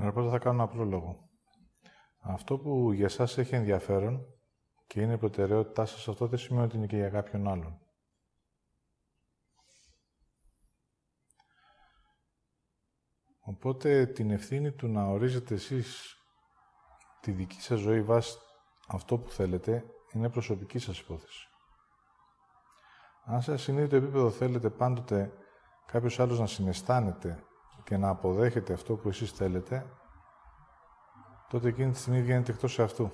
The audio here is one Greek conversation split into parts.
Ωραία, πρώτα θα κάνω ένα πρόλογο. Αυτό που για εσάς έχει ενδιαφέρον και είναι η προτεραιότητά σας, αυτό δεν σημαίνει ότι είναι και για κάποιον άλλον. Οπότε την ευθύνη του να ορίζετε εσείς τη δική σας ζωή βάσει αυτό που θέλετε είναι προσωπική σας υπόθεση. Αν σε συνείδητο επίπεδο θέλετε πάντοτε κάποιος άλλος να συναισθάνεται και να αποδέχεται αυτό που εσείς θέλετε, τότε εκείνη τη στιγμή βγαίνετε εκτός σε αυτού.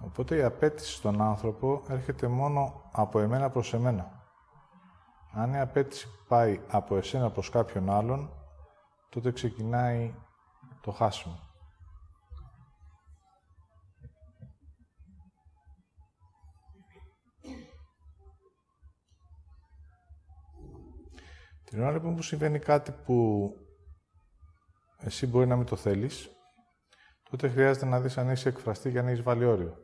Οπότε η απέτηση στον άνθρωπο έρχεται μόνο από εμένα προς εμένα. Αν η απέτηση πάει από εσένα προς κάποιον άλλον, τότε ξεκινάει το χάσιμο. Την ώρα λοιπόν που συμβαίνει κάτι που εσύ μπορεί να μην το θέλεις, τότε χρειάζεται να δεις αν έχει εκφραστεί για να έχεις βάλει όριο.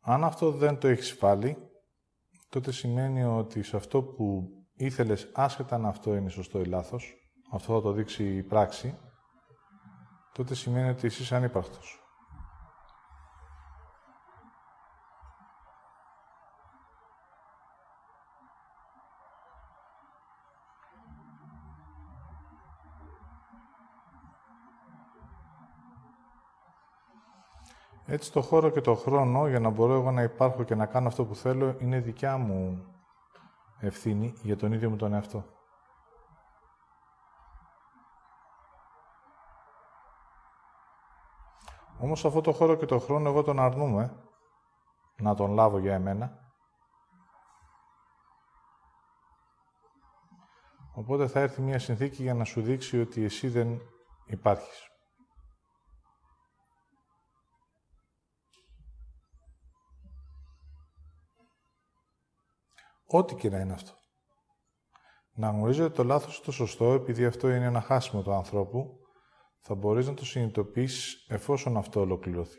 Αν αυτό δεν το έχεις βάλει, τότε σημαίνει ότι σε αυτό που ήθελες, άσχετα αν αυτό είναι σωστό ή λάθος, αυτό θα το δείξει η πράξη, τότε σημαίνει ότι εσύ είσαι ανύπαρκτος. Έτσι το χώρο και το χρόνο για να μπορώ εγώ να υπάρχω και να κάνω αυτό που θέλω είναι δικιά μου ευθύνη για τον ίδιο μου τον εαυτό. Όμως αυτό το χώρο και το χρόνο εγώ τον αρνούμαι να τον λάβω για εμένα. Οπότε θα έρθει μια συνθήκη για να σου δείξει ότι εσύ δεν υπάρχεις. Ό,τι και να είναι αυτό. Να γνωρίζετε το λάθος το σωστό, επειδή αυτό είναι ένα χάσιμο του ανθρώπου, θα μπορείς να το συνειδητοποιήσεις εφόσον αυτό ολοκληρωθεί.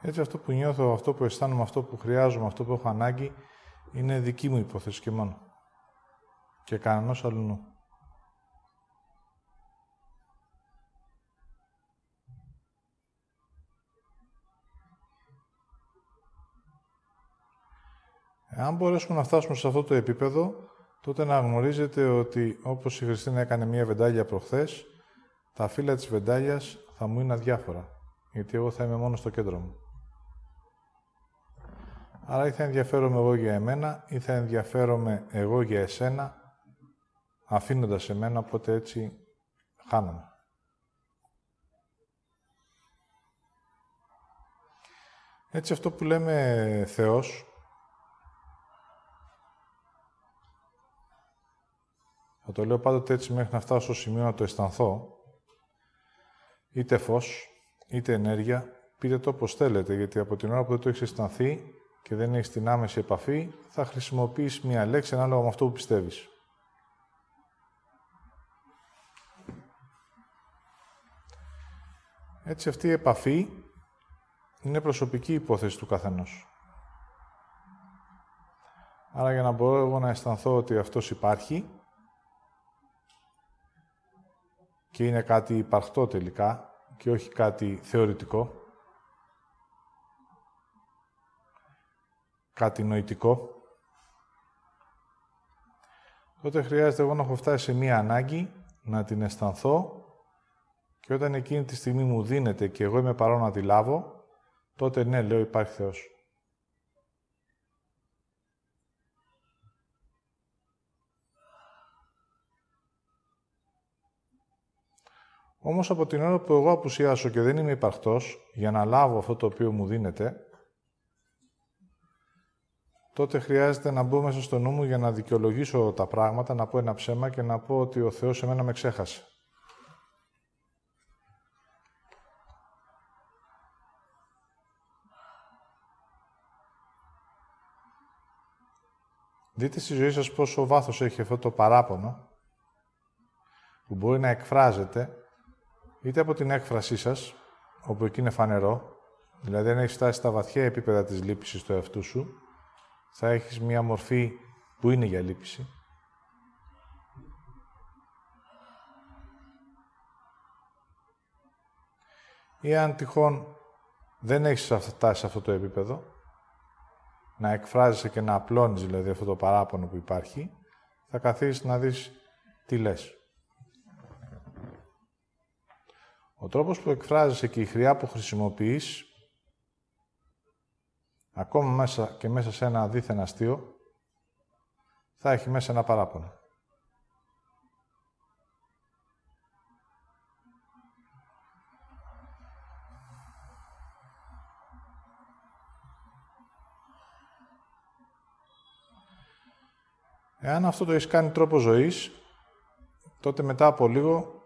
Έτσι αυτό που νιώθω, αυτό που αισθάνομαι, αυτό που χρειάζομαι, αυτό που έχω ανάγκη, είναι δική μου υπόθεση και μόνο. Και κανένας αλλού. Αν μπορέσουμε να φτάσουμε σε αυτό το επίπεδο, τότε να γνωρίζετε ότι όπως η Χριστίνα έκανε μία βεντάλια προχθές, τα φύλλα της βεντάλιας θα μου είναι αδιάφορα, γιατί εγώ θα είμαι μόνο στο κέντρο μου. Άρα ή θα ενδιαφέρομαι εγώ για εμένα ή θα ενδιαφέρομαι εγώ για εσένα, αφήνοντας εμένα, οπότε έτσι χάνομαι. Έτσι αυτό που λέμε Θεός, θα το λέω πάντοτε έτσι μέχρι να φτάσω στο σημείο να το αισθανθώ, είτε φως, είτε ενέργεια, πείτε το όπως θέλετε, γιατί από την ώρα που δεν το έχεις αισθανθεί, και δεν έχεις την άμεση επαφή, θα χρησιμοποιείς μία λέξη ανάλογα με αυτό που πιστεύεις. Έτσι αυτή η επαφή είναι προσωπική υπόθεση του καθενός. Άρα για να μπορώ εγώ να αισθανθώ ότι αυτός υπάρχει και είναι κάτι υπαρκτό τελικά και όχι κάτι θεωρητικό, κάτι νοητικό, τότε χρειάζεται εγώ να έχω φτάσει σε μία ανάγκη, να την αισθανθώ και όταν εκείνη τη στιγμή μου δίνεται και εγώ είμαι παρόν να τη λάβω, τότε ναι, λέω υπάρχει Θεός. Όμως από την ώρα που εγώ απουσιάσω και δεν είμαι υπαρκτός για να λάβω αυτό το οποίο μου δίνεται, τότε χρειάζεται να μπω μέσα στο νου μου για να δικαιολογήσω τα πράγματα, να πω ένα ψέμα και να πω ότι ο Θεός εμένα με ξέχασε. Δείτε στη ζωή σας πόσο βάθος έχει αυτό το παράπονο που μπορεί να εκφράζεται είτε από την έκφρασή σας, όπου εκεί είναι φανερό, δηλαδή αν έχεις φτάσει στα βαθιά επίπεδα της λύπησης του εαυτού σου, θα έχεις μία μορφή που είναι για λύπηση. Ή αν τυχόν δεν έχεις φτάσει σε αυτό το επίπεδο, να εκφράζεσαι και να απλώνεις δηλαδή αυτό το παράπονο που υπάρχει, θα καθίσεις να δεις τι λες. Ο τρόπος που εκφράζεσαι και η χρειά που χρησιμοποιείς, ακόμα μέσα και μέσα σε ένα δίθεν αστείο, θα έχει μέσα ένα παράπονο. Εάν αυτό το έχεις κάνει τρόπο ζωής, τότε μετά από λίγο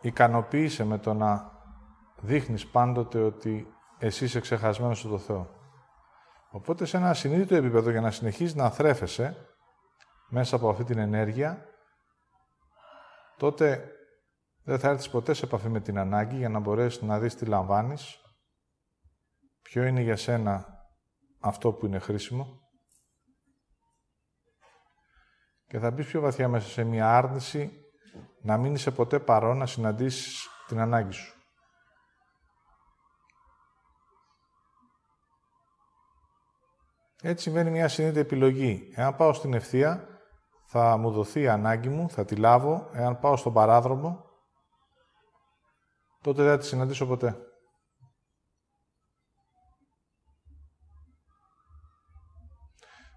ικανοποίησε με το να δείχνεις πάντοτε ότι εσύ είσαι ξεχασμένος στο Θεό. Οπότε σε ένα συνείδητο επίπεδο για να συνεχίσεις να θρέφεσαι μέσα από αυτή την ενέργεια, τότε δεν θα έρθεις ποτέ σε επαφή με την ανάγκη για να μπορέσεις να δεις τι λαμβάνεις, ποιο είναι για σένα αυτό που είναι χρήσιμο και θα μπεις πιο βαθιά μέσα σε μια άρνηση να μην είσαι ποτέ παρόν να συναντήσεις την ανάγκη σου. Έτσι συμβαίνει μια συνήθεια επιλογή. Εάν πάω στην ευθεία, θα μου δοθεί η ανάγκη μου, θα τη λάβω. Εάν πάω στον παράδρομο, τότε δεν θα τη συναντήσω ποτέ.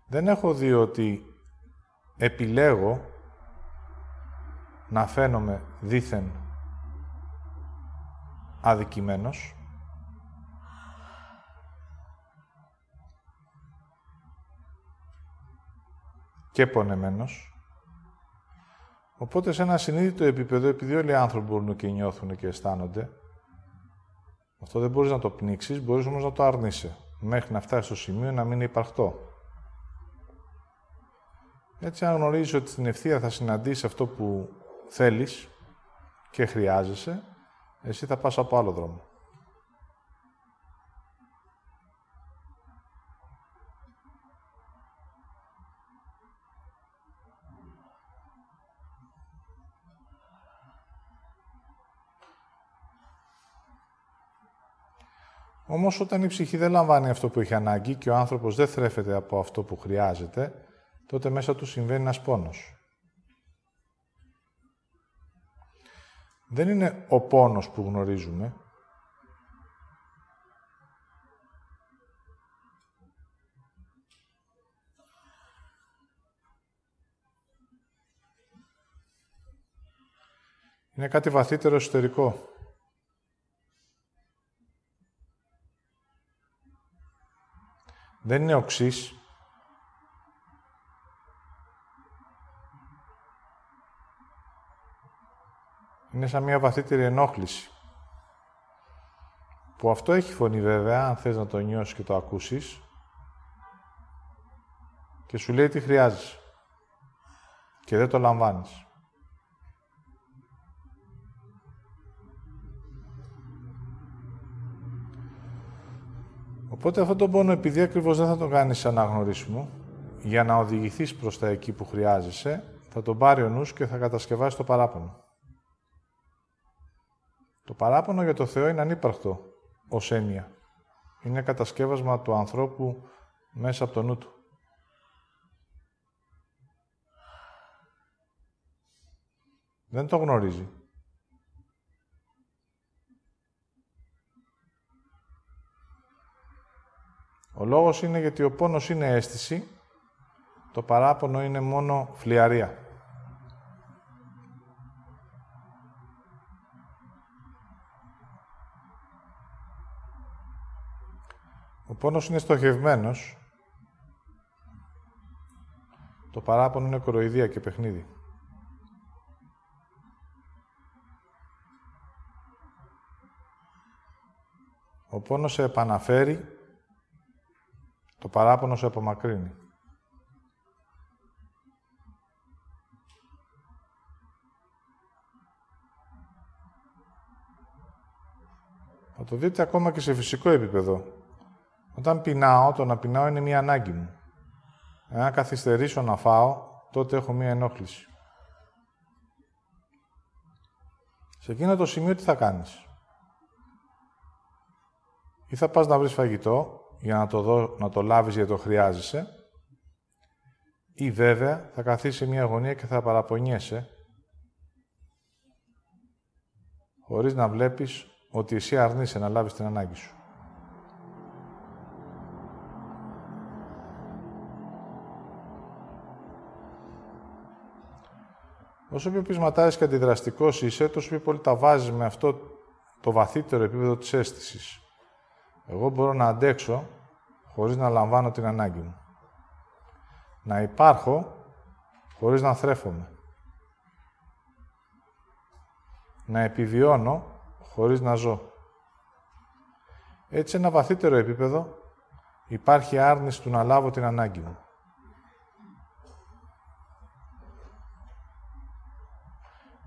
Δεν έχω δει ότι επιλέγω να φαίνομαι δήθεν αδικημένος και πονεμένος. Οπότε σε ένα συνείδητο επίπεδο, επειδή όλοι οι άνθρωποι μπορούν και νιώθουν και αισθάνονται, αυτό δεν μπορείς να το πνίξεις, μπορείς όμως να το αρνείσαι, μέχρι να φτάσεις στο σημείο να μην είναι υπαρκτό. Έτσι, αν γνωρίζεις ότι στην ευθεία θα συναντήσεις αυτό που θέλεις και χρειάζεσαι, εσύ θα πας από άλλο δρόμο. Όμως όταν η ψυχή δεν λαμβάνει αυτό που έχει ανάγκη και ο άνθρωπος δεν θρέφεται από αυτό που χρειάζεται, τότε μέσα του συμβαίνει ένας πόνος. δεν είναι ο πόνος που γνωρίζουμε. Είναι κάτι βαθύτερο εσωτερικό. Δεν είναι οξύς, είναι σαν μια βαθύτερη ενόχληση. Που αυτό έχει φωνή βέβαια, αν θες να το νιώσεις και το ακούσεις. Και σου λέει τι χρειάζεσαι. Και δεν το λαμβάνεις. Οπότε αυτό το πόνο, επειδή ακριβώς δεν θα το κάνεις αναγνωρίσιμο, για να οδηγηθείς προς τα εκεί που χρειάζεσαι, θα τον πάρει ο νους και θα κατασκευάσει το παράπονο. Το παράπονο για το Θεό είναι ανύπαρκτο ως έννοια. Είναι κατασκεύασμα του ανθρώπου μέσα από το νου του. Δεν το γνωρίζει. Ο λόγος είναι γιατί ο πόνος είναι αίσθηση, το παράπονο είναι μόνο φλιαρία. Ο πόνος είναι στοχευμένος. Το παράπονο είναι κοροϊδία και παιχνίδι. Ο πόνος σε επαναφέρει, το παράπονο σου απομακρύνει. Θα το δείτε ακόμα και σε φυσικό επίπεδο. Όταν πεινάω, το να πεινάω είναι μία ανάγκη μου. Εάν καθυστερήσω να φάω, τότε έχω μία ενόχληση. Σε εκείνο το σημείο τι θα κάνεις; Ή θα πας να βρεις φαγητό, για να το, δω, να το λάβεις γιατί το χρειάζεσαι, ή βέβαια θα καθίσει σε μια γωνία και θα παραπονιέσαι, χωρίς να βλέπεις ότι εσύ αρνείσαι να λάβεις την ανάγκη σου. Όσο πιο πεισματάρης και αντιδραστικός είσαι, τόσο πιο πολύ τα βάζεις με αυτό το βαθύτερο επίπεδο της αίσθησης. Εγώ μπορώ να αντέξω χωρίς να λαμβάνω την ανάγκη μου. Να υπάρχω χωρίς να θρέφομαι. Να επιβιώνω χωρίς να ζω. Έτσι, ένα βαθύτερο επίπεδο υπάρχει άρνηση του να λάβω την ανάγκη μου.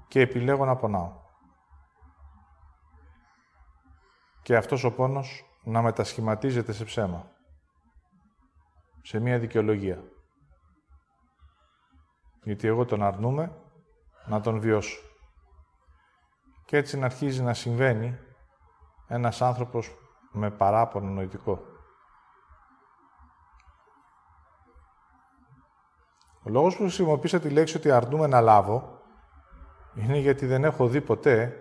Και επιλέγω να πονάω. Και αυτός ο πόνος να μετασχηματίζεται σε ψέμα. Σε μία δικαιολογία. Γιατί εγώ τον αρνούμε να τον βιώσω. Και έτσι να αρχίζει να συμβαίνει ένας άνθρωπος με παράπονο νοητικό. Ο λόγος που χρησιμοποίησα τη λέξη ότι αρνούμε να λάβω είναι γιατί δεν έχω δει ποτέ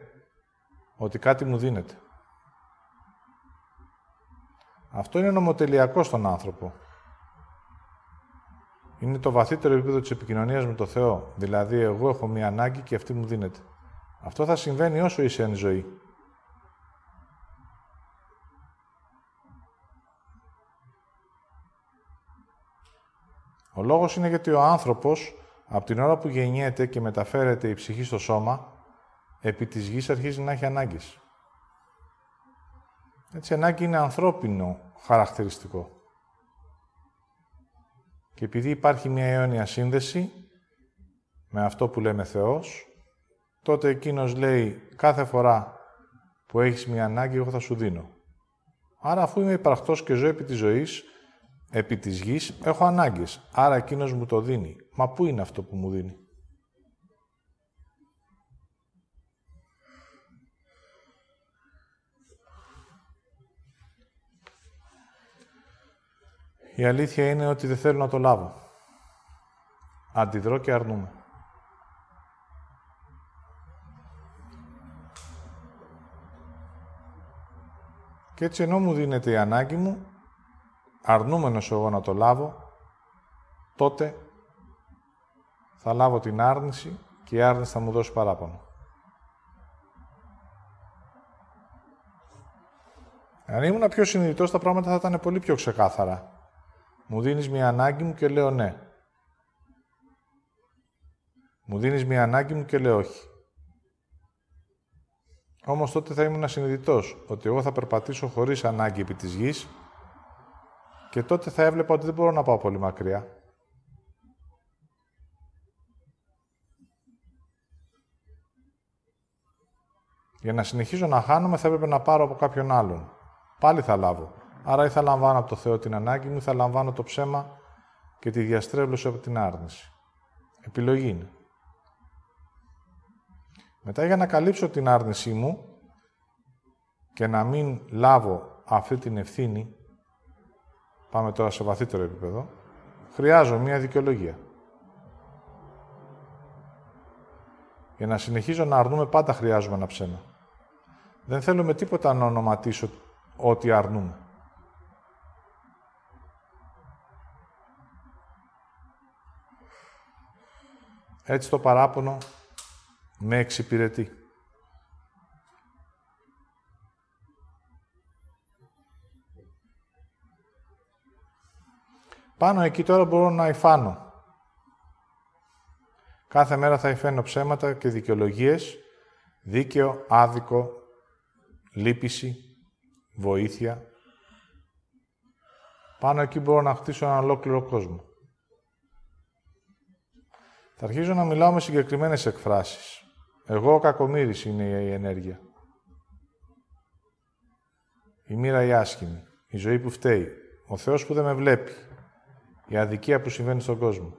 ότι κάτι μου δίνεται. Αυτό είναι νομοτελειακό στον άνθρωπο. Είναι το βαθύτερο επίπεδο της επικοινωνίας με το Θεό. Δηλαδή, εγώ έχω μία ανάγκη και αυτή μου δίνεται. Αυτό θα συμβαίνει όσο είσαι εν ζωή. Ο λόγος είναι γιατί ο άνθρωπος, από την ώρα που γεννιέται και μεταφέρεται η ψυχή στο σώμα, επί της γης αρχίζει να έχει ανάγκες. Έτσι, ανάγκη είναι ανθρώπινο χαρακτηριστικό. Και επειδή υπάρχει μια αιώνια σύνδεση με αυτό που λέμε Θεός, τότε εκείνος λέει κάθε φορά που έχεις μια ανάγκη, εγώ θα σου δίνω. Άρα αφού είμαι υπαρκτός και ζω επί της ζωής, επί της γης, έχω ανάγκες. Άρα εκείνος μου το δίνει. Μα πού είναι αυτό που μου δίνει; Η αλήθεια είναι ότι δεν θέλω να το λάβω. Αντιδρώ και αρνούμε. Και έτσι ενώ μου δίνεται η ανάγκη μου, αρνούμενος εγώ να το λάβω, τότε θα λάβω την άρνηση και η άρνηση θα μου δώσει παράπονο. Αν ήμουν πιο συνειδητός, τα πράγματα θα ήταν πολύ πιο ξεκάθαρα. Μου δίνεις μια ανάγκη μου και λέω ναι. Μου δίνεις μια ανάγκη μου και λέω όχι. Όμως τότε θα ήμουν συνειδητός ότι εγώ θα περπατήσω χωρίς ανάγκη επί της γης και τότε θα έβλεπα ότι δεν μπορώ να πάω πολύ μακριά. Για να συνεχίζω να χάνομαι θα έπρεπε να πάρω από κάποιον άλλον. Πάλι θα λάβω. Άρα ή θα λαμβάνω από το Θεό την ανάγκη μου, ή θα λαμβάνω το ψέμα και τη διαστρέβλωση από την άρνηση. Επιλογή είναι. Μετά για να καλύψω την άρνησή μου και να μην λάβω αυτή την ευθύνη, πάμε τώρα σε βαθύτερο επίπεδο, χρειάζομαι μία δικαιολογία. Για να συνεχίζω να αρνούμε, πάντα χρειάζομαι ένα ψέμα. Δεν θέλω με τίποτα να ονοματίσω ό,τι αρνούμε. Έτσι το παράπονο με εξυπηρετεί. Πάνω εκεί τώρα μπορώ να υφάνω. Κάθε μέρα θα υφαίνω ψέματα και δικαιολογίες, δίκαιο, άδικο, λύπηση, βοήθεια. Πάνω εκεί μπορώ να χτίσω ένα ολόκληρο κόσμο. Θα αρχίζω να μιλάω με συγκεκριμένες εκφράσεις. Εγώ ο κακομύρης είναι η ενέργεια. η μοίρα η άσχημη, η ζωή που φταίει, ο Θεός που δεν με βλέπει, η αδικία που συμβαίνει στον κόσμο.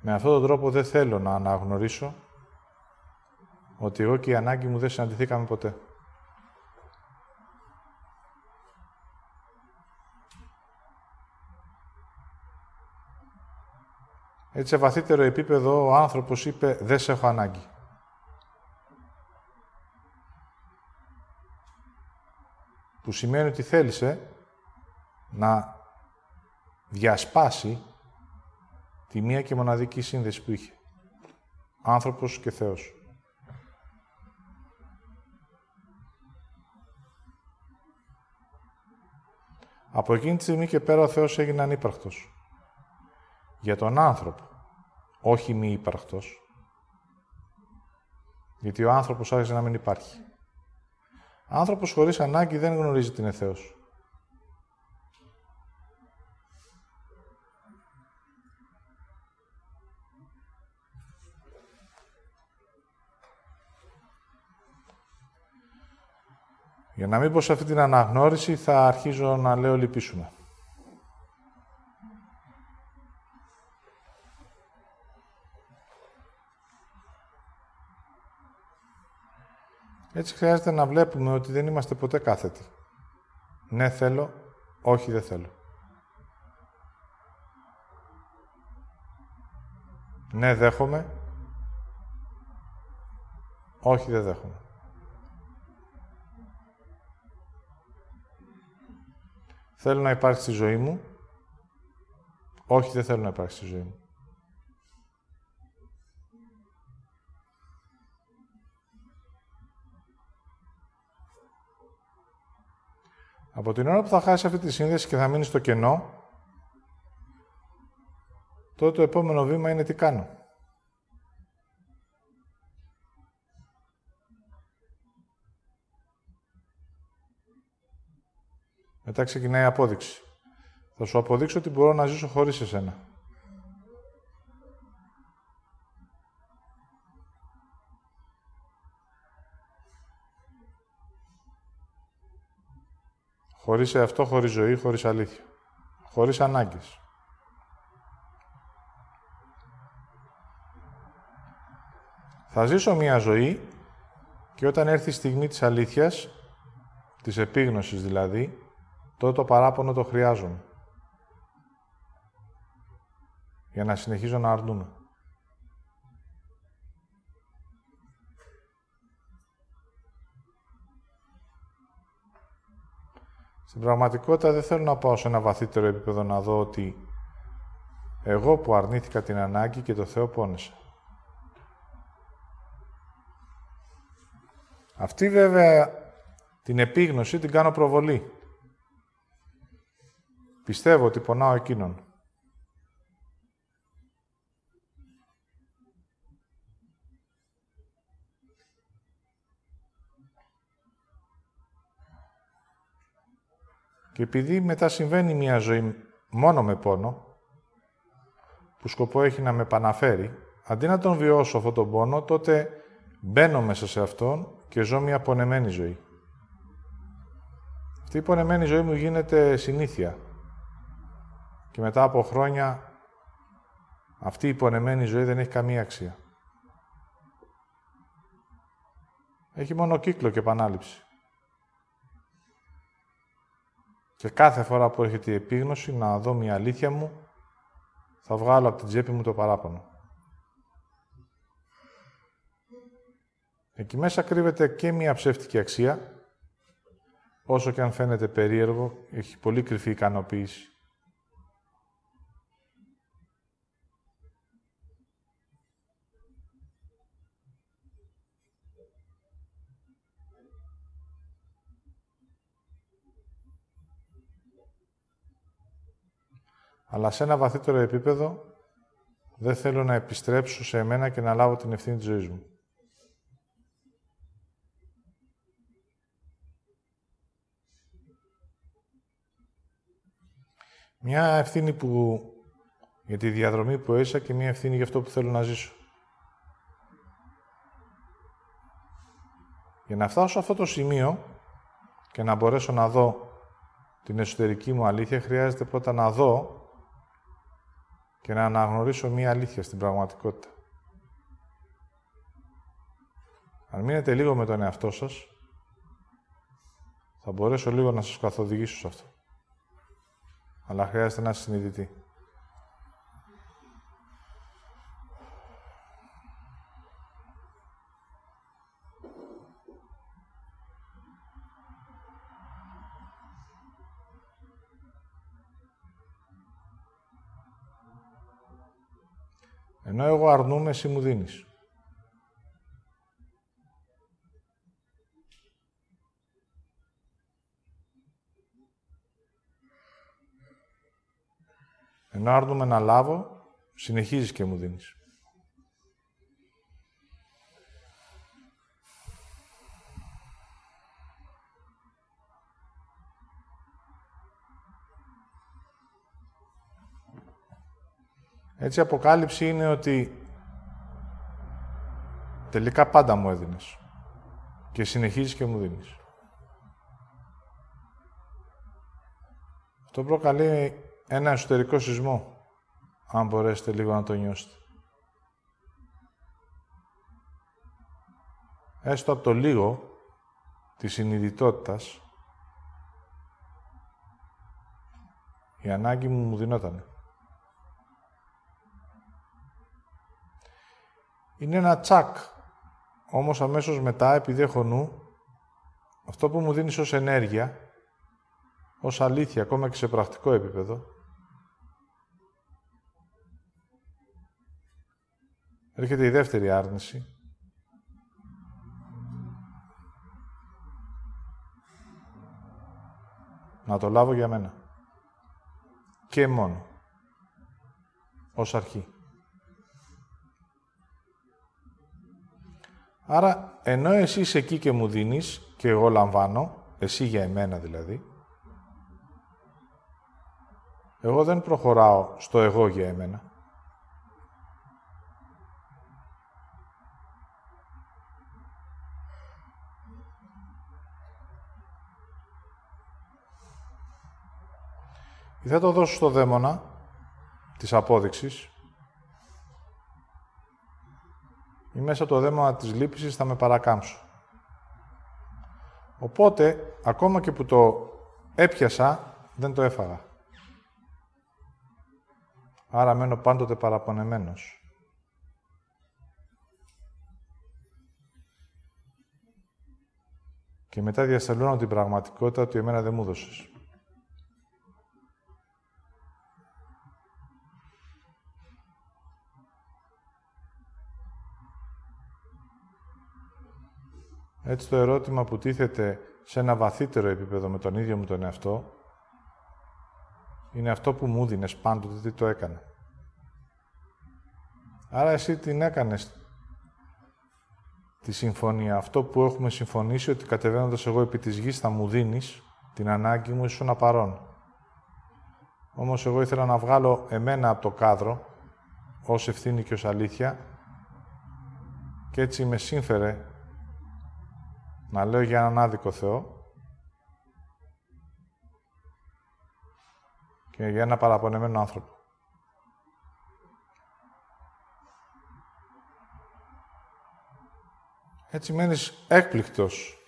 Με αυτόν τον τρόπο δεν θέλω να αναγνωρίσω ότι εγώ και η ανάγκη μου δεν συναντηθήκαμε ποτέ. Έτσι, σε βαθύτερο επίπεδο, ο άνθρωπος είπε «Δεν σε έχω ανάγκη». Που σημαίνει ότι θέλησε να διασπάσει τη μία και μοναδική σύνδεση που είχε. Άνθρωπος και Θεός. Από εκείνη τη στιγμή και πέρα ο Θεός έγινε ανύπαρκτος. Για τον άνθρωπο, όχι μη ύπαρκτος. Γιατί ο άνθρωπος άρχισε να μην υπάρχει. Άνθρωπος χωρίς ανάγκη δεν γνωρίζει την είναι Θεός. Για να μην πω σε αυτή την αναγνώριση, θα αρχίζω να λέω λυπήσουμε. Έτσι χρειάζεται να βλέπουμε ότι δεν είμαστε ποτέ κάθετοι. Ναι θέλω, όχι δεν θέλω. Ναι δέχομαι, όχι δεν δέχομαι. Θέλω να υπάρξει στη ζωή μου. Όχι, δεν θέλω να υπάρξει στη ζωή μου. Από την ώρα που θα χάσει αυτή τη σύνδεση και θα μείνει στο κενό, τότε το επόμενο βήμα είναι τι κάνω. Μετά ξεκινάει η απόδειξη. Θα σου αποδείξω ότι μπορώ να ζήσω χωρίς εσένα. Χωρίς αυτό, χωρίς ζωή, χωρίς αλήθεια. Χωρίς ανάγκες. Θα ζήσω μία ζωή και όταν έρθει η στιγμή της αλήθειας, της επίγνωσης δηλαδή, τότε το παράπονο το χρειάζομαι. Για να συνεχίζω να αρνούμε. Στην πραγματικότητα δεν θέλω να πάω σε ένα βαθύτερο επίπεδο να δω ότι εγώ που αρνήθηκα την ανάγκη και το Θεό πόνεσε. Αυτή βέβαια την επίγνωση την κάνω προβολή. Πιστεύω ότι πονάω εκείνον. Και επειδή μετά συμβαίνει μια ζωή μόνο με πόνο, που σκοπό έχει να με επαναφέρει, αντί να τον βιώσω αυτόν τον πόνο, τότε μπαίνω μέσα σε αυτόν και ζω μια πονεμένη ζωή. Αυτή η πονεμένη ζωή μου γίνεται συνήθεια. Και μετά από χρόνια αυτή η υπονεμένη ζωή δεν έχει καμία αξία. Έχει μόνο κύκλο και επανάληψη. Και κάθε φορά που έρχεται η επίγνωση να δω μια αλήθεια μου, θα βγάλω από την τσέπη μου το παράπονο. Εκεί μέσα κρύβεται και μια ψεύτικη αξία, όσο και αν φαίνεται περίεργο, έχει πολύ κρυφή ικανοποίηση. Αλλά σε ένα βαθύτερο επίπεδο δεν θέλω να επιστρέψω σε εμένα και να λάβω την ευθύνη της ζωής μου. Μια ευθύνη που, για τη διαδρομή που έζησα και μια ευθύνη για αυτό που θέλω να ζήσω. Για να φτάσω σε αυτό το σημείο και να μπορέσω να δω την εσωτερική μου αλήθεια, χρειάζεται πρώτα να δω και να αναγνωρίσω μία αλήθεια στην πραγματικότητα. Αν μείνετε λίγο με τον εαυτό σας, θα μπορέσω λίγο να σας καθοδηγήσω σε αυτό. Αλλά χρειάζεται να είστε Ενώ εγώ αρνούμαι, εσύ μου δίνεις. Ενώ άρνουμε να λάβω, συνεχίζεις και μου δίνεις. Έτσι η αποκάλυψη είναι ότι τελικά πάντα μου έδινες και συνεχίζεις και μου δίνεις. Αυτό προκαλεί ένα εσωτερικό σεισμό, αν μπορέσετε λίγο να το νιώσετε. Έστω από το λίγο της συνειδητότητας, η ανάγκη μου μου δινότανε. Είναι ένα τσακ. Όμως αμέσως μετά, επειδή έχω νου, αυτό που μου δίνεις ως ενέργεια, ως αλήθεια, ακόμα και σε πρακτικό επίπεδο, έρχεται η δεύτερη άρνηση. Να το λάβω για μένα. Και μόνο. Ως αρχή. Άρα, ενώ εσύ είσαι εκεί και μου δίνεις και εγώ λαμβάνω, εσύ για εμένα δηλαδή, εγώ δεν προχωράω στο εγώ για εμένα. Ή θα το δώσω στο δαίμονα της απόδειξης ή μέσα από το δέμα της λύπησης θα με παρακάμψω. Οπότε, ακόμα και που το έπιασα, δεν το έφαγα. Άρα μένω πάντοτε παραπονεμένος. Και μετά διαστελώνω την πραγματικότητα ότι εμένα δεν μου δώσες. Έτσι το ερώτημα που τίθεται σε ένα βαθύτερο επίπεδο με τον ίδιο μου τον εαυτό είναι αυτό που μου δίνες πάντοτε, τι το έκανε. Άρα εσύ την έκανες τη συμφωνία. Αυτό που έχουμε συμφωνήσει ότι κατεβαίνοντας εγώ επί της γης θα μου δίνεις την ανάγκη μου ήσουν παρόν. Όμως εγώ ήθελα να βγάλω εμένα από το κάδρο ως ευθύνη και ως αλήθεια και έτσι με σύμφερε να λέω για έναν άδικο Θεό και για ένα παραπονεμένο άνθρωπο. Έτσι μένεις έκπληκτος.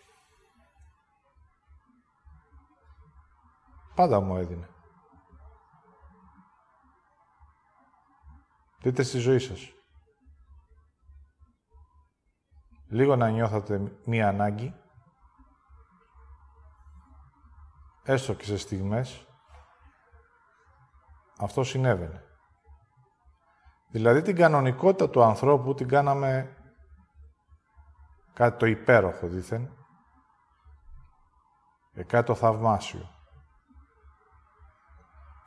Πάντα μου έδινε. Δείτε στη ζωή σας. Λίγο να νιώθατε μία ανάγκη, έστω και σε στιγμές, αυτό συνέβαινε. Δηλαδή την κανονικότητα του ανθρώπου την κάναμε κάτι το υπέροχο δήθεν και κάτι το θαυμάσιο.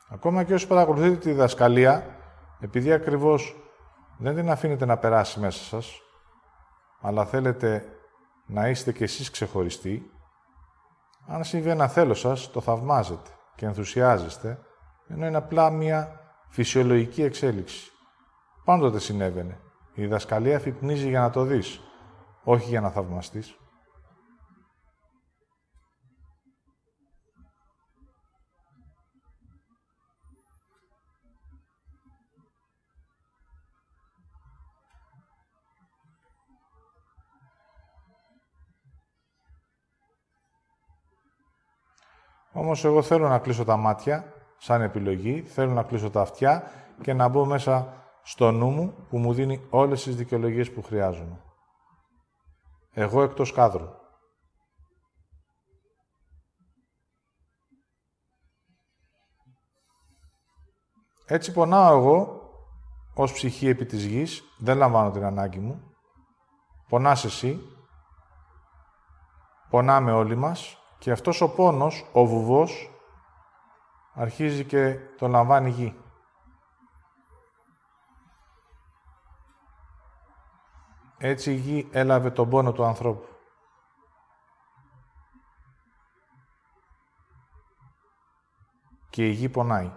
Ακόμα και όσοι παρακολουθείτε τη διδασκαλία, επειδή ακριβώς δεν την αφήνετε να περάσει μέσα σας, αλλά θέλετε να είστε κι εσείς ξεχωριστοί, αν συμβεί ένα θέλω σας, το θαυμάζετε και ενθουσιάζεστε, ενώ είναι απλά μια φυσιολογική εξέλιξη. Πάντοτε συνέβαινε. Η διδασκαλία αφυπνίζει για να το δεις, όχι για να θαυμαστείς. Όμως εγώ θέλω να κλείσω τα μάτια, σαν επιλογή, θέλω να κλείσω τα αυτιά και να μπω μέσα στο νου μου που μου δίνει όλες τις δικαιολογίες που χρειάζομαι. Εγώ εκτός κάδρου. Έτσι πονάω εγώ, ως ψυχή επί της γης, δεν λαμβάνω την ανάγκη μου. Πονάς εσύ, πονάμε όλοι μας και αυτός ο πόνος, ο βουβός, αρχίζει και τον λαμβάνει η γη. Έτσι η γη έλαβε τον πόνο του ανθρώπου. Και η γη πονάει.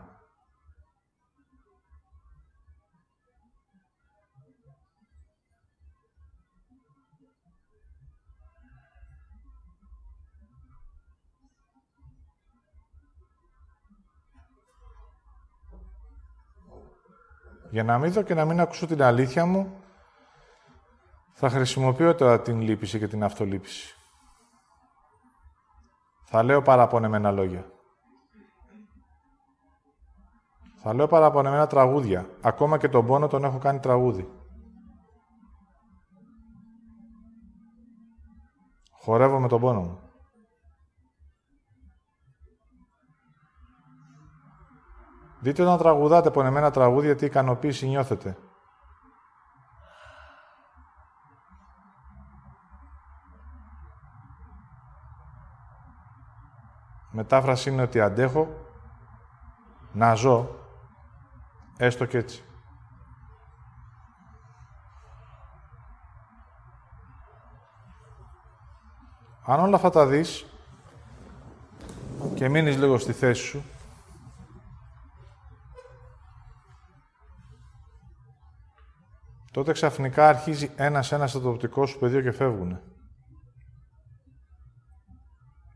Για να μην δω και να μην ακούσω την αλήθεια μου, θα χρησιμοποιώ τώρα την λύπηση και την αυτολύπηση. Θα λέω παραπονεμένα λόγια. Θα λέω παραπονεμένα τραγούδια. Ακόμα και τον πόνο τον έχω κάνει τραγούδι. Χορεύω με τον πόνο μου. Δείτε όταν τραγουδάτε πονεμένα τραγούδια τι ικανοποίηση νιώθετε. Μετάφραση είναι ότι αντέχω να ζω έστω και έτσι. Αν όλα αυτά τα δεις και μείνεις λίγο στη θέση σου, τότε ξαφνικά αρχίζει ένας-ένας το οπτικό σου πεδίο και φεύγουνε.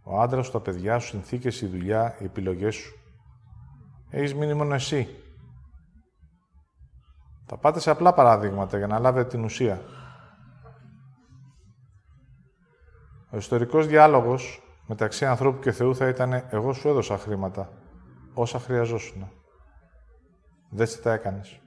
Ο άντρας σου, τα παιδιά σου, συνθήκες, η δουλειά, οι επιλογές σου. Έχεις μείνει μόνο εσύ. Θα πάτες σε απλά παραδείγματα για να λάβετε την ουσία. Ο ιστορικός διάλογος μεταξύ ανθρώπου και Θεού θα ήταν «Εγώ σου έδωσα χρήματα, όσα χρειαζόσουν. Δεν τι τα έκανες».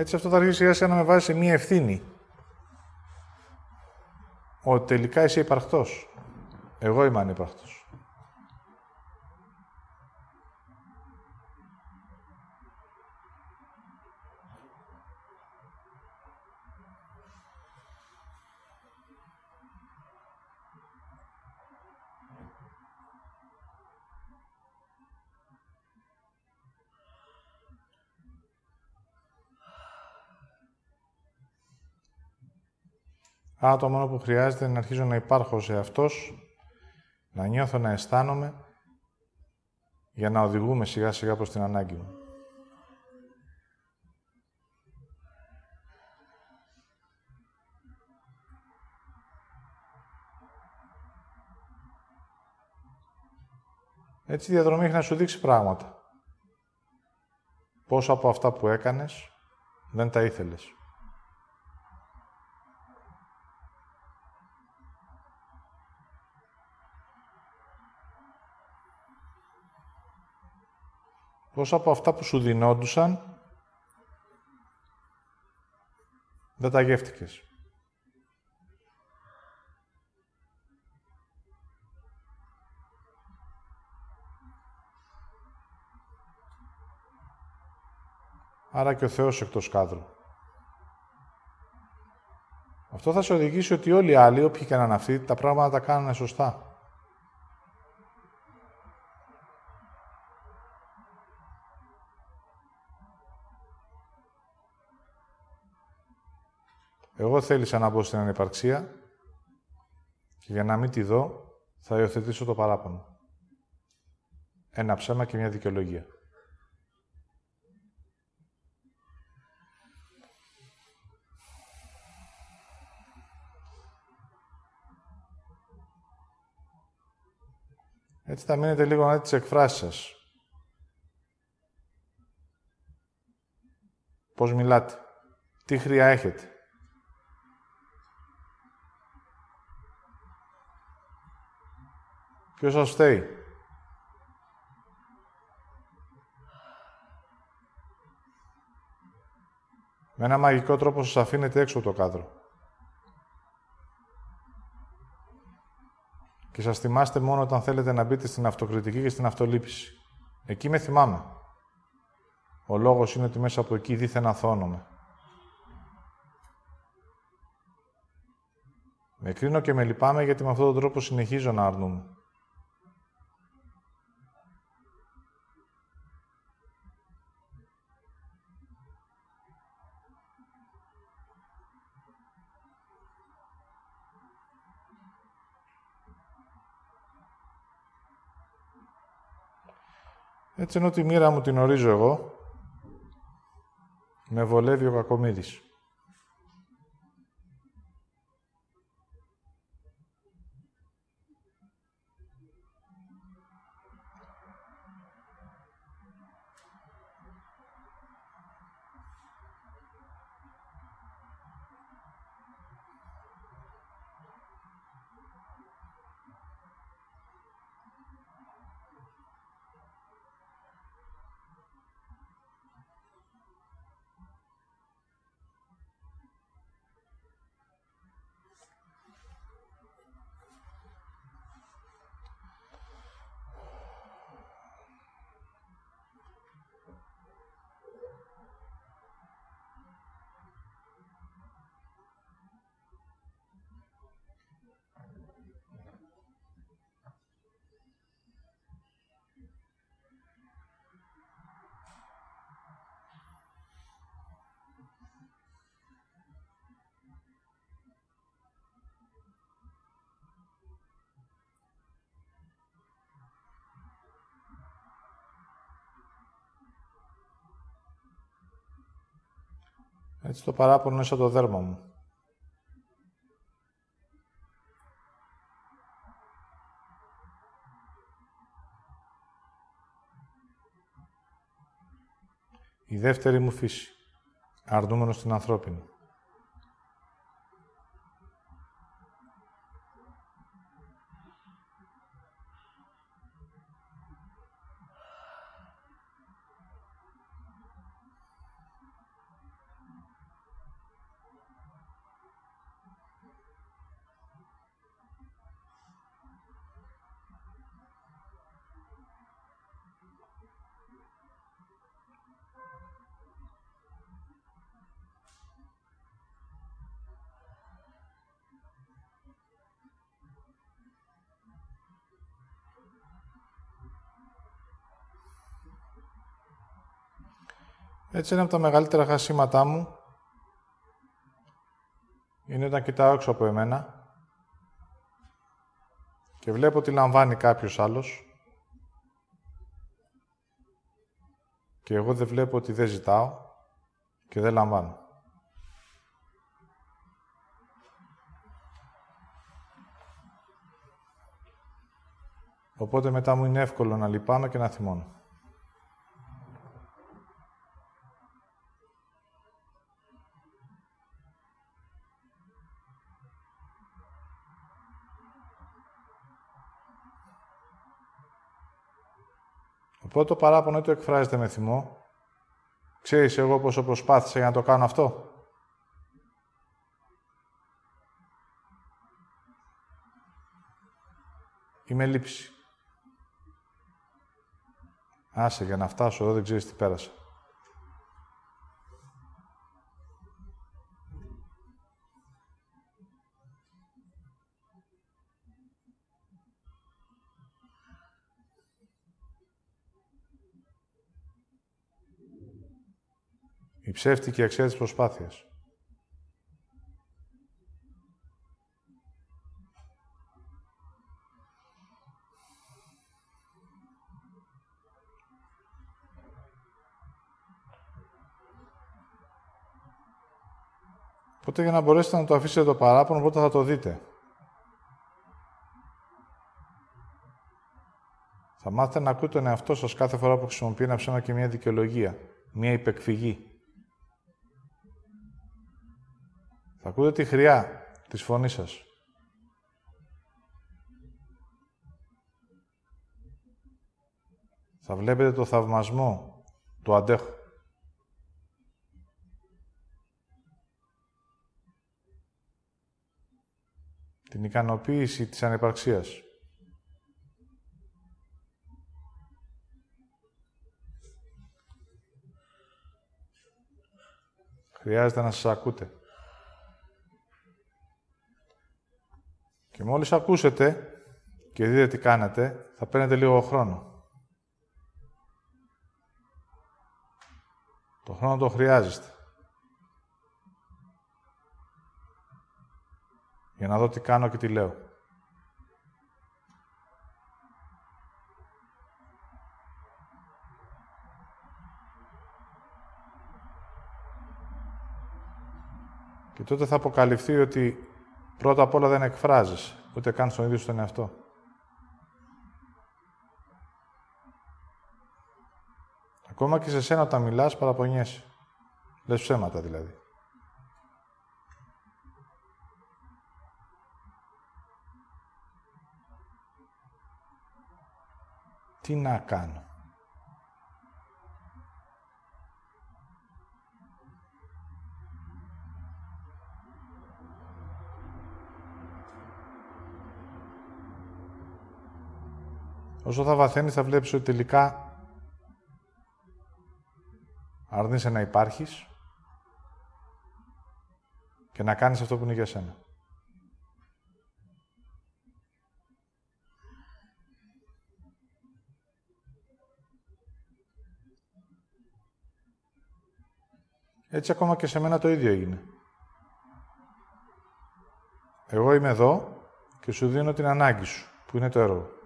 Έτσι αυτό θα αρχίσει σιγά σιγά να με βάζει σε μία ευθύνη. Ότι τελικά είσαι υπαρκτός. Εγώ είμαι ανύπαρκτος. Άρα το μόνο που χρειάζεται είναι να αρχίζω να υπάρχω σε αυτός, να νιώθω να αισθάνομαι, για να οδηγούμε σιγά σιγά προς την ανάγκη μου. Έτσι η διαδρομή έχει να σου δείξει πράγματα. Πόσα από αυτά που έκανες δεν τα ήθελες. Πόσα από αυτά που σου δινόντουσαν δεν τα γεύτηκες. Άρα και ο Θεός εκτός κάδρου. Αυτό θα σε οδηγήσει ότι όλοι οι άλλοι, όποιοι και να είναι αυτοί, τα πράγματα τα κάνουν σωστά. Εγώ θέλησα να μπω στην ανυπαρξία και για να μην τη δω, θα υιοθετήσω το παράπονο. Ένα ψέμα και μια δικαιολογία. Έτσι θα μείνετε λίγο να δείτε τις εκφράσεις σας. Πώς μιλάτε. Τι χρειά έχετε. Ποιος σας φταίει; Με ένα μαγικό τρόπο σας αφήνετε έξω το κάδρο. Και σας θυμάστε μόνο όταν θέλετε να μπείτε στην αυτοκριτική και στην αυτολήψη. Εκεί με θυμάμαι. Ο λόγος είναι ότι μέσα από εκεί δίθεν αθώνομαι. Με κρίνω και με λυπάμαι γιατί με αυτόν τον τρόπο συνεχίζω να αρνούμαι. Έτσι ενώ τη μοίρα μου την ορίζω εγώ, με βολεύει ο Κακομύρης. Έτσι το παράπονο είναι σαν το δέρμα μου. Η δεύτερη μου φύση, αρνούμενος στην ανθρώπινη. Έτσι, ένα από τα μεγαλύτερα χασίματά μου είναι όταν κοιτάω έξω από εμένα και βλέπω ότι λαμβάνει κάποιος άλλος και εγώ δεν βλέπω ότι δεν ζητάω και δεν λαμβάνω. Οπότε μετά μου είναι εύκολο να λυπάμαι και να θυμώνω. Οπότε το παράπονο του εκφράζεται με θυμό. Ξέρεις εγώ πόσο προσπάθησα για να το κάνω αυτό; Είμαι λήψη. Άσε, για να φτάσω εδώ δεν ξέρεις τι πέρασα. Ψεύτικη αξία της προσπάθειας. Οπότε για να μπορέσετε να το αφήσετε το παράπονο, πρώτα θα το δείτε. Θα μάθετε να ακούτε τον εαυτό σας κάθε φορά που χρησιμοποιεί ένα ψέμα και μια δικαιολογία, μια υπεκφυγή. Θα ακούτε τη χρειά της φωνής σας. Θα βλέπετε το θαυμασμό του αντέχου. Την ικανοποίηση της ανεπαρξίας. Χρειάζεται να σας ακούτε. Και μόλις ακούσετε και δείτε τι κάνετε, θα παίρνετε λίγο χρόνο. Το χρόνο το χρειάζεστε. Για να δω τι κάνω και τι λέω. Και τότε θα αποκαλυφθεί ότι πρώτα απ' όλα δεν εκφράζεις, ούτε καν στον ίδιο στον εαυτό. Ακόμα και σε σένα όταν μιλάς παραπονιέσαι. Λες ψέματα δηλαδή. Τι να κάνω; Όσο θα βαθαίνεις θα βλέπεις ότι τελικά αρνείσαι να υπάρχεις και να κάνεις αυτό που είναι για σένα. Έτσι ακόμα και σε μένα το ίδιο έγινε. Εγώ είμαι εδώ και σου δίνω την ανάγκη σου, που είναι το έργο.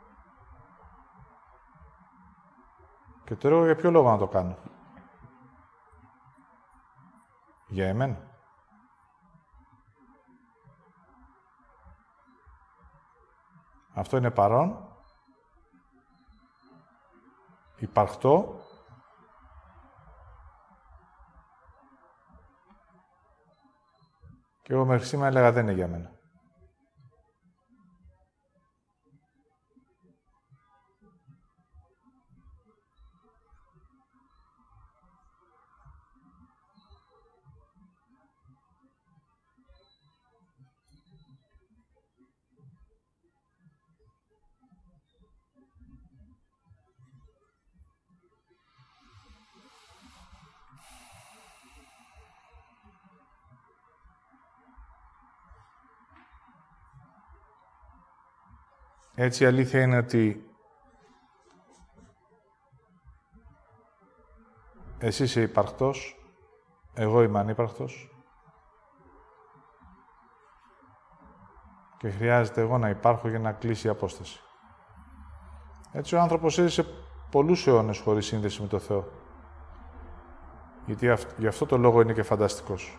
Και το έργο για ποιο λόγο να το κάνω. Για εμένα. Αυτό είναι παρόν, υπαρκτό και εγώ μέχρι σήμερα έλεγα δεν είναι για μένα. Έτσι η αλήθεια είναι ότι εσύ είσαι υπαρκτός, εγώ είμαι ανύπαρκτος και χρειάζεται εγώ να υπάρχω για να κλείσει η απόσταση. Έτσι ο άνθρωπος έζησε πολλούς αιώνες χωρίς σύνδεση με το Θεό. Γιατί γι' αυτό το λόγο είναι και φανταστικός.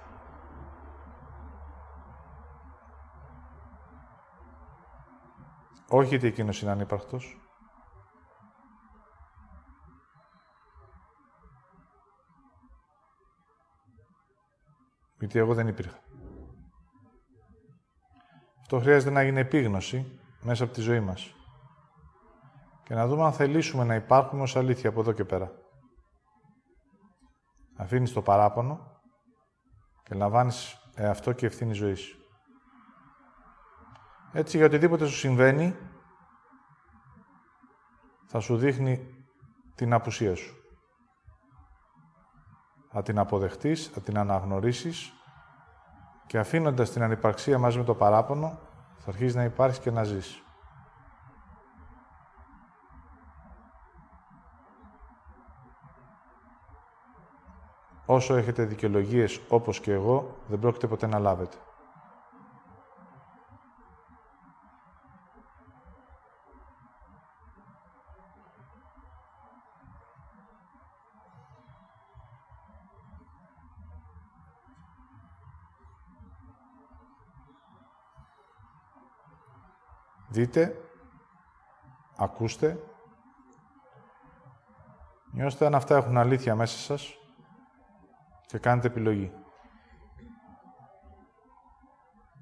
Όχι γιατί εκείνος είναι ανύπαρκτος. Γιατί εγώ δεν υπήρχα. Αυτό χρειάζεται να γίνει επίγνωση μέσα από τη ζωή μας. Και να δούμε αν θελήσουμε να υπάρχουμε ως αλήθεια από εδώ και πέρα. Αφήνεις το παράπονο και λαμβάνεις αυτό και ευθύνη ζωής. Έτσι, για οτιδήποτε σου συμβαίνει, θα σου δείχνει την απουσία σου. Θα την αποδεχτείς, θα την αναγνωρίσεις και αφήνοντας την ανυπαρξία μαζί με το παράπονο, θα αρχίσεις να υπάρχεις και να ζεις. Όσο έχετε δικαιολογίες όπως και εγώ, δεν πρόκειται ποτέ να λάβετε. Δείτε, ακούστε, νιώστε αν αυτά έχουν αλήθεια μέσα σας και κάνετε επιλογή.